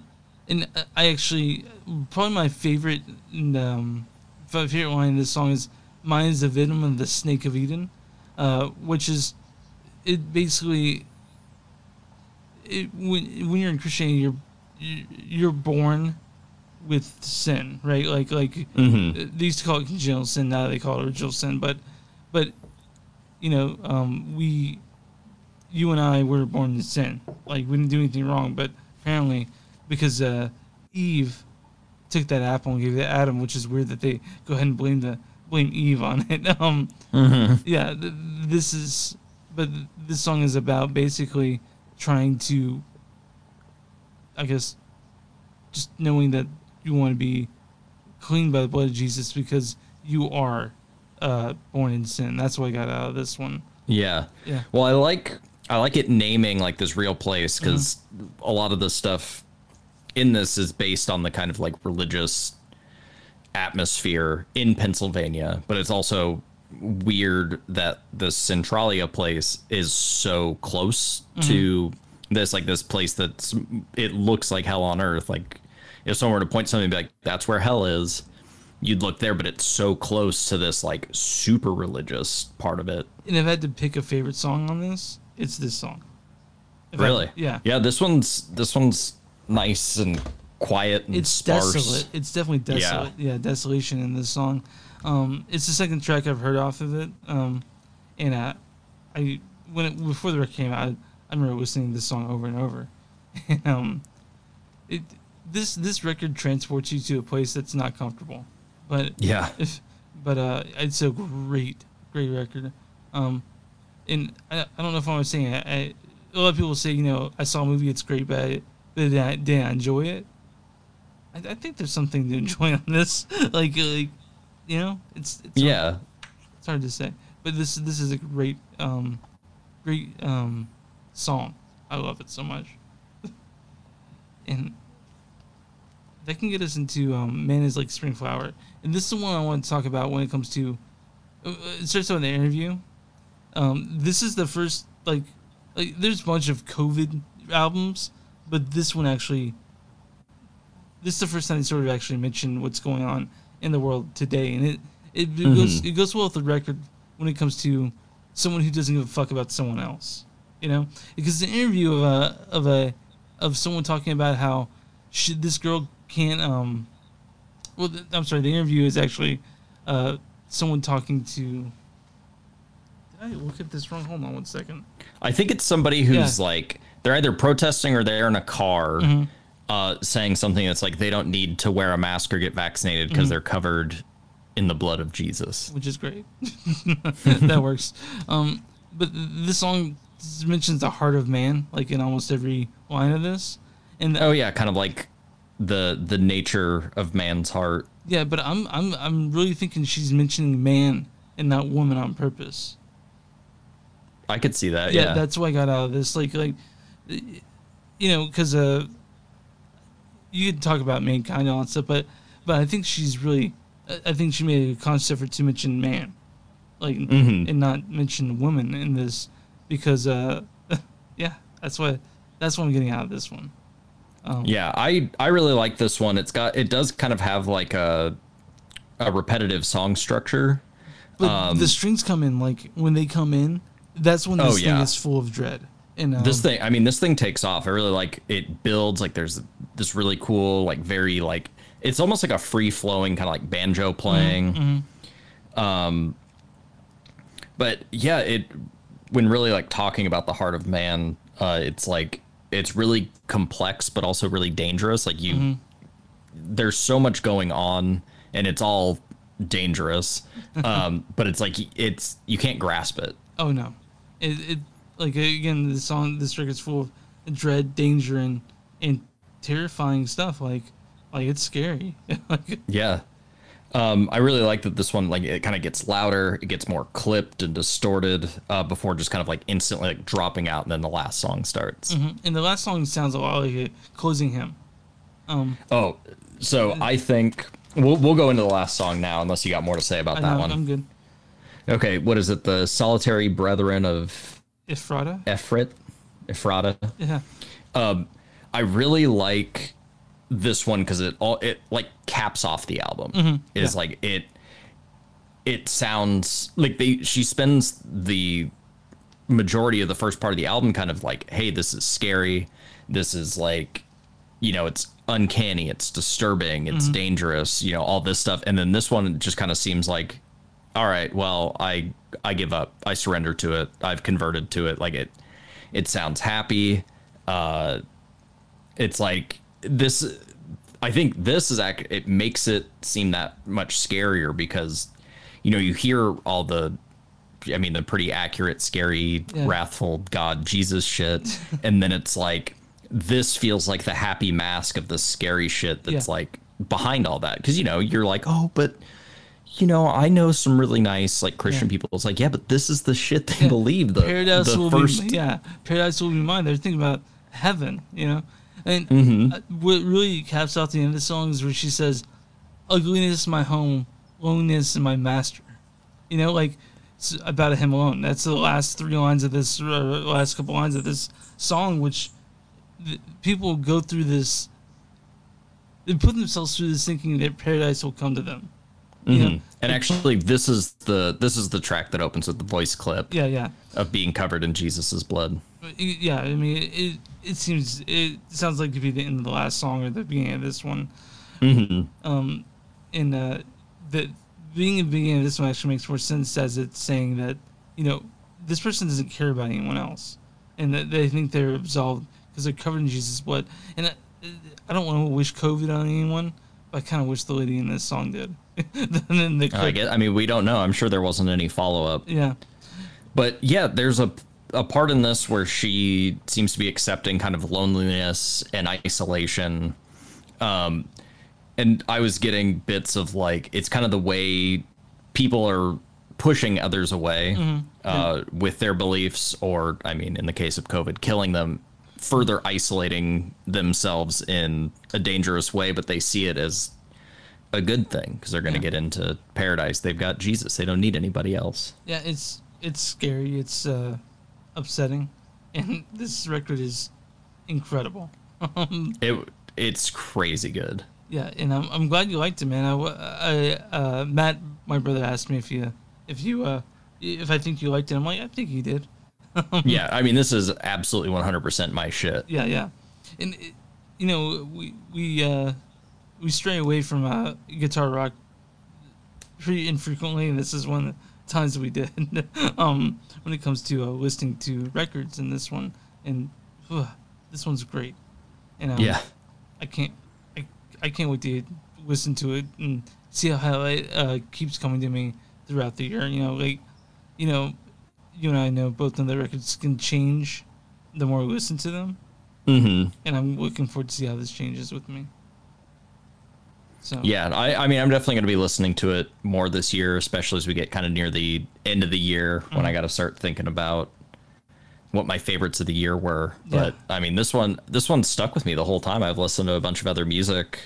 and I actually probably my favorite um, favorite line in this song is "Mine is the venom of the snake of Eden," uh, which is it basically it, when when you're in Christianity you're you're born with sin, right? Like like Mhm. they used to call it congenital sin, now they call it original sin, but but you know, um, we, you and I were born in sin. Like we didn't do anything wrong, but apparently, because uh, Eve took that apple and gave it to Adam, which is weird that they go ahead and blame the blame Eve on it. <laughs> Um, yeah, th- this is, but this song is about basically trying to, I guess, just knowing that you want to be cleaned by the blood of Jesus because you are uh, born in sin. That's what I got out of this one. Yeah. Yeah. Well, I like I like it naming like this real place because Mm-hmm. a lot of the stuff in this is based on the kind of like religious atmosphere in Pennsylvania, but it's also weird that the Centralia place is so close to this like this place that's it looks like hell on earth like if someone were to point something and be like that's where hell is you'd look there but it's so close to this like super religious part of it And if I had to pick a favorite song on this, it's this song. If I- Really? yeah. Yeah, this one's this one's nice and quiet and It's sparse. desolate. It's definitely desolate. Yeah. desolation in this song. Um, it's the second track I've heard off of it. Um, and uh, I when it, before the record came out, I, I remember listening to this song over and over. <laughs> and, um, it this this record transports you to a place that's not comfortable, but Yeah. if but uh, it's a great great record. Um, and I, I don't know if I'm saying it. I, a lot of people say you know I saw a movie, it's great, but I, did I, did I enjoy it? I, I think there's something to enjoy on this. <laughs> like like you know, it's, it's hard- Yeah. it's hard to say, but this this is a great um great um song. I love it so much. <laughs> and that can get us into um, "Man is like spring flower," and this is the one I want to talk about when it comes to. Uh, uh, it starts out in the interview. Um, this is the first like, like there's a bunch of COVID albums, but this one actually. This is the first time they sort of actually mentioned what's going on in the world today, and it it, it goes it goes well with the record when it comes to someone who doesn't give a fuck about someone else, you know, because the interview of a of a of someone talking about how should this girl can't um well th- I'm sorry the interview is actually uh someone talking to did I look at this wrong hold on one second I think it's somebody who's Yeah. Mm-hmm. like they're either protesting or they're in a car uh, saying something that's like they don't need to wear a mask or get vaccinated Mm-hmm. because they're covered in the blood of Jesus. which is great. <laughs> that works. Um, but th- this song mentions the heart of man, like in almost every line of this. And Oh yeah, kind of like the the nature of man's heart Yeah, but I'm I'm I'm really thinking she's mentioning man and not woman on purpose. I could see that. yeah, Yeah, that's why I got out of this. Like, like, you know, because uh, you could talk about mankind and all that stuff, but but I think she's really, I- think she made a conscious effort to mention man, like, Mhm. and not mention woman in this, because uh, <laughs> yeah, that's what that's what I'm getting out of this one. Um, Yeah, I I really like this one. It's got it does kind of have like a a repetitive song structure. But Um, the strings come in like when they come in. That's when this Oh, thing is full of dread. And um, This thing, I mean, this thing takes off. I really like it builds like there's this really cool like very like it's almost like a free flowing kind of like banjo playing. Um but yeah, it when really like talking about the heart of man, uh it's like it's really complex but also really dangerous. Like you there's so much going on and it's all dangerous. <laughs> Um but it's like it's you can't grasp it. Oh no, it, it like again the song this record's full of dread, danger, and and terrifying stuff. Like like it's scary. <laughs> like Yeah. Um, I really like that this one like it kind of gets louder, it gets more clipped and distorted uh, before just kind of like instantly like dropping out, and then the last song starts. and the last song sounds a lot like a closing hymn. Um, Oh, so I think we'll we'll go into the last song now, unless you got more to say about I that know, one. I'm good. Okay, what is it? The Solitary Brethren of Ephrata. Ephrat, Ephrata. Yeah. Um, I really like this one because it all it like caps off the album. Is Mm-hmm. yeah. like it it sounds like they she spends the majority of the first part of the album kind of like, hey, this is scary. This is like you know, it's uncanny, it's disturbing, Mm-hmm. it's dangerous, you know, all this stuff. And then this one just kind of seems like, all right, well, I I give up. I surrender to it. I've converted to it. Like it it sounds happy. Uh it's like this I think this is act it makes it seem that much scarier because you know, you hear all the I mean the pretty accurate, scary, Yeah. wrathful God Jesus shit. <laughs> and then it's like this feels like the happy mask of the scary shit that's Yeah. like behind all that. Cause you know, you're like, oh, but you know, I know some really nice like Christian Yeah. people. It's like, yeah, but this is the shit they believe. The, paradise the will first, be yeah paradise will be mine they're thinking about heaven you know and Mm-hmm. uh, what really caps off the end of the song is where she says ugliness is my home loneliness is my master you know like it's about him alone that's the last three lines of this uh, last couple lines of this song which th- people go through this they put themselves through this thinking that paradise will come to them you know? And actually, this is the this is the track that opens with the voice clip yeah yeah of being covered in Jesus's blood. Yeah, I mean, it it seems it sounds like it could be the end of the last song or the beginning of this one. Um, and uh, the being the beginning of this one actually makes more sense as it's saying that you know this person doesn't care about anyone else, and that they think they're absolved because they're covered in Jesus' blood. And I, I don't want to wish COVID on anyone, but I kind of wish the lady in this song did. <laughs> then the I get. I mean, we don't know. I'm sure there wasn't any follow up, yeah, but yeah, there's a a part in this where she seems to be accepting kind of loneliness and isolation. Um, and I was getting bits of like it's kind of the way people are pushing others away uh, with their beliefs, or I mean, in the case of COVID, killing them, further isolating themselves in a dangerous way, but they see it as a good thing because they're going to Yeah. get into paradise. They've got Jesus. They don't need anybody else. Yeah, it's it's scary. It's uh, upsetting, and <laughs> this record is incredible. Um, It it's crazy good. yeah, and I'm, I'm glad you liked it, man. I, I- uh, Matt, my brother, asked me if you if you uh, if I think you liked it. I'm like, I think you did. <laughs> yeah, I mean, this is absolutely 100% my shit. Yeah, yeah, and it, you know we we uh, we stray away from uh, guitar rock pretty infrequently, and this is one the times we did. <laughs> um, when it comes to uh, listening to records, and this one, and uh, this one's great. And um, Yeah. I can't, I, I can't wait to listen to it and see how it uh, keeps coming to me throughout the year. You know, like, you know, you and I know both of the records can change the more we listen to them, Mm-hmm. and I'm looking forward to see how this changes with me. So Yeah, I, I mean, I'm definitely going to be listening to it more this year, especially as we get kind of near the end of the year when I got to start thinking about what my favorites of the year were. But I mean, this one, this one stuck with me the whole time. I've listened to a bunch of other music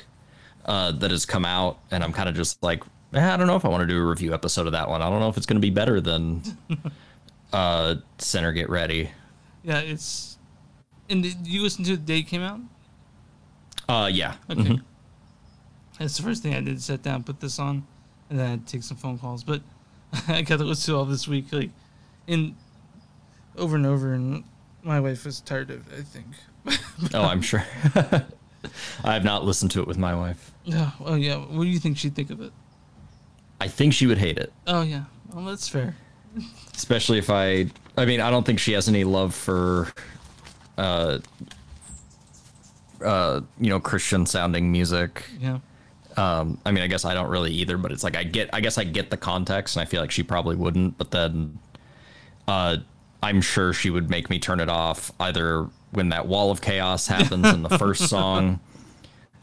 uh, that has come out, and I'm kind of just like, eh, I don't know if I want to do a review episode of that one. I don't know if it's going to be better than <laughs> uh, Sinner Get Ready. yeah, it's. And did you listen to it the day it came out? Uh, yeah. Okay. Mhm. That's the first thing I did. Sit down, put this on, and then I'd take some phone calls. But <laughs> I got to listen to all this week, like, in over and over, and my wife was tired of it. I think. <laughs> Oh, I'm sure. <laughs> I have not listened to it with my wife. Yeah. Oh yeah. What do you think she'd think of it? I think she would hate it. Oh yeah. Well, that's fair. especially if I I mean I don't think she has any love for uh uh you know Christian sounding music. Yeah. Um I mean I guess I don't really either but it's like I get I guess I get the context and I feel like she probably wouldn't but then uh I'm sure she would make me turn it off either when that wall of chaos happens in the first <laughs> song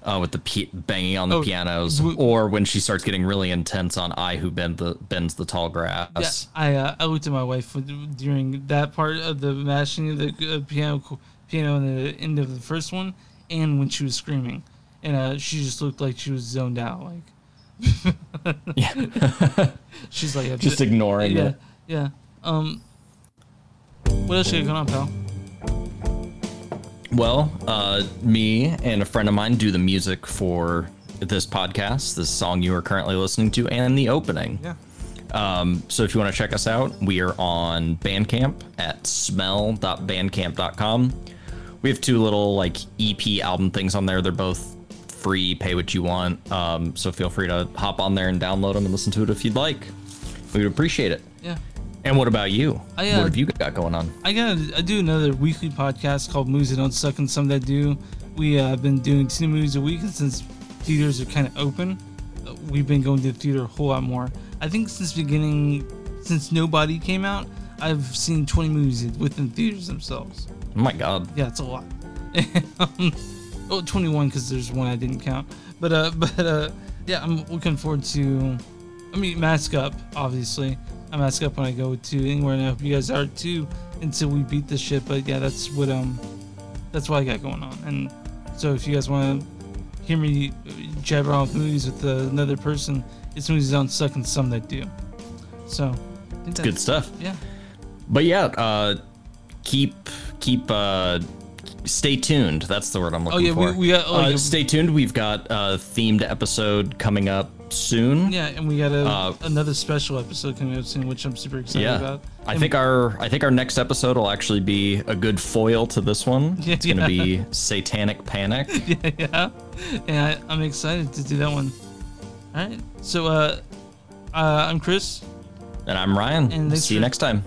uh, with the p- banging on the Oh, pianos, w- or when she starts getting really intense on "I Who Bend the Bends the Tall Grass." Yeah, I uh, I looked at my wife during that part of the mashing of the uh, piano piano in the end of the first one, and when she was screaming, and uh, she just looked like she was zoned out. Like, <laughs> Yeah. <laughs> she's like, Just ignoring yeah, it. yeah. Um, what else you got going on, pal? Well, uh, me and a friend of mine do the music for this podcast, this song you are currently listening to, and the opening. Yeah. Um, so if you want to check us out, we are on Bandcamp at smell.bandcamp.com. We have two little like EP album things on there. They're both free, pay what you want. Um, so feel free to hop on there and download them and listen to it if you'd like. We would appreciate it. Yeah. And what about you? I, uh, what have you got going on? I got I do another weekly podcast called Movies That Don't Suck and Some That Do. We uh, have been doing two movies a week and since theaters are kind of open. uh, We've been going to the theater a whole lot more. I think since beginning, since Nobody came out, I've seen 20 movies within theaters themselves. Oh my god. Yeah, it's a lot. <laughs> oh, 21 because there's one I didn't count. But uh, <laughs> but uh, yeah, I'm looking forward to. I mean, mask up, obviously. I mask up when I go to anywhere, and I hope you guys are too. Until we beat this shit. But yeah, that's what um, that's what I got going on. And so if you guys want to hear me jabber off movies with uh, another person, it's movies don't suck and some that do. So, I think Good stuff. Yeah. But yeah, uh, keep keep uh, stay tuned. That's the word I'm looking for. Oh yeah, we- for. we got- oh, uh, yeah. stay tuned. We've got a themed episode coming up soon. Yeah, and we got a, Uh, another special episode coming out soon, which I'm super excited Yeah. about. I And- think our I think our next episode will actually be a good foil to this one. Yeah, <laughs> it's gonna be Satanic Panic. <laughs> yeah, yeah, and I, I'm excited to do that one. All right, so uh, uh I'm Chris. and I'm Ryan. And See you next time.